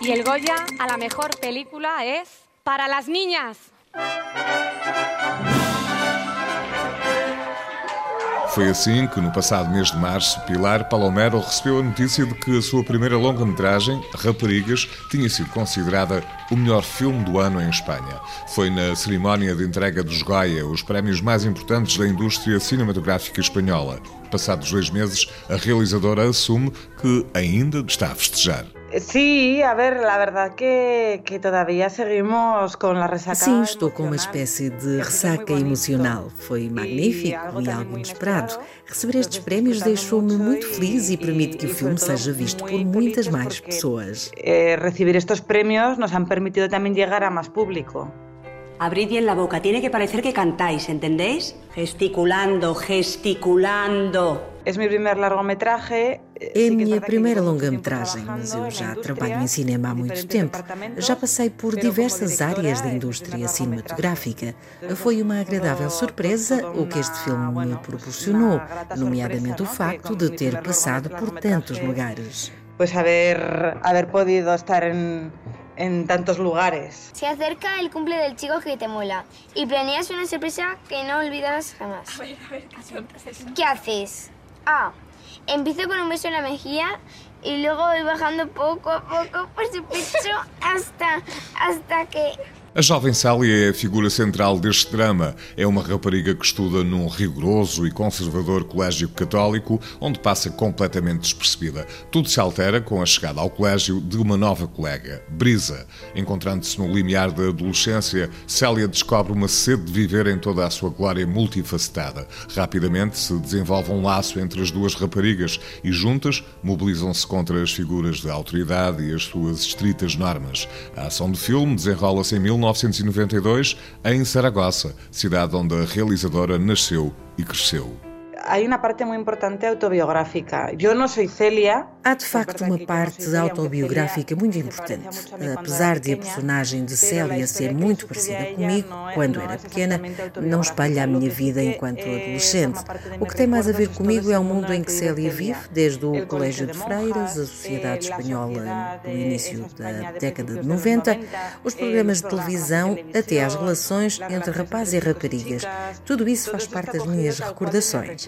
Y el Goya a la mejor película es para las niñas. Foi assim que, no passado mês de março, Pilar Palomero recebeu a notícia de que a sua primeira longa-metragem, Raparigas, tinha sido considerada o melhor filme do ano em Espanha. Foi na cerimónia de entrega dos Goya, os prémios mais importantes da indústria cinematográfica espanhola. Passados dois meses, a realizadora assume que ainda está a festejar. Sí, a ver, la verdad que, que todavía seguimos con la resaca. Sim, estou com uma espécie de ressaca emocional. Foi magnífico e algo inesperado. Receber estes prémios deixou-me muito feliz e permite que o filme seja visto por muitas mais pessoas. Eh, recibir estos premios nos han permitido también llegar a más público. Abrid bien la boca, tiene que parecer que cantáis, ¿entendéis? Gesticulando, gesticulando. É meu primeiro largometraje. É a minha primeira longa-metragem, mas eu já trabalho em cinema há muito tempo. Já passei por diversas áreas da indústria cinematográfica. Foi uma agradável surpresa o que este filme me proporcionou, nomeadamente o facto de ter passado por tantos lugares. Pois haber, haber podido estar em en tantos lugares. Se acerca el cumple del chico que te mola y planeas una sorpresa que no olvidarás jamás. ¿Qué haces? A. Empiezo con un beso en la mejilla y luego voy bajando poco a poco por su pecho hasta, hasta que A jovem Célia é a figura central deste drama. É uma rapariga que estuda num rigoroso e conservador colégio católico, onde passa completamente despercebida. Tudo se altera com a chegada ao colégio de uma nova colega, Brisa. Encontrando-se no limiar da adolescência, Célia descobre uma sede de viver em toda a sua glória multifacetada. Rapidamente se desenvolve um laço entre as duas raparigas e juntas mobilizam-se contra as figuras de autoridade e as suas estritas normas. A ação do filme desenrola-se em 19 1992 em Saragossa, cidade onde a realizadora nasceu e cresceu. Há uma parte muito importante autobiográfica. Eu não sou Célia, Há de facto uma parte autobiográfica muito importante. Apesar de a personagem de Célia ser muito parecida comigo quando era pequena, não espalha a minha vida enquanto adolescente. O que tem mais a ver comigo é o mundo em que Célia vive, desde o Colégio de Freiras, a sociedade espanhola do início da década de 90, os programas de televisão, até às relações entre rapazes e raparigas. Tudo isso faz parte das minhas recordações.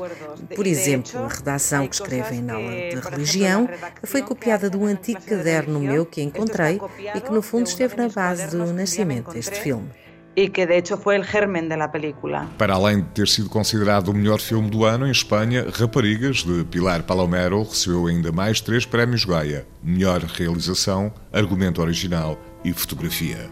Por exemplo, a redação que escrevem na aula de religião foi copiada de um antigo caderno meu que encontrei e que no fundo esteve na base do nascimento deste filme. E que de hecho foi o germen da película. Para além de ter sido considerado o melhor filme do ano em Espanha, Raparigas, de Pilar Palomero, recebeu ainda mais três prémios Goya: melhor realização, argumento original e fotografia.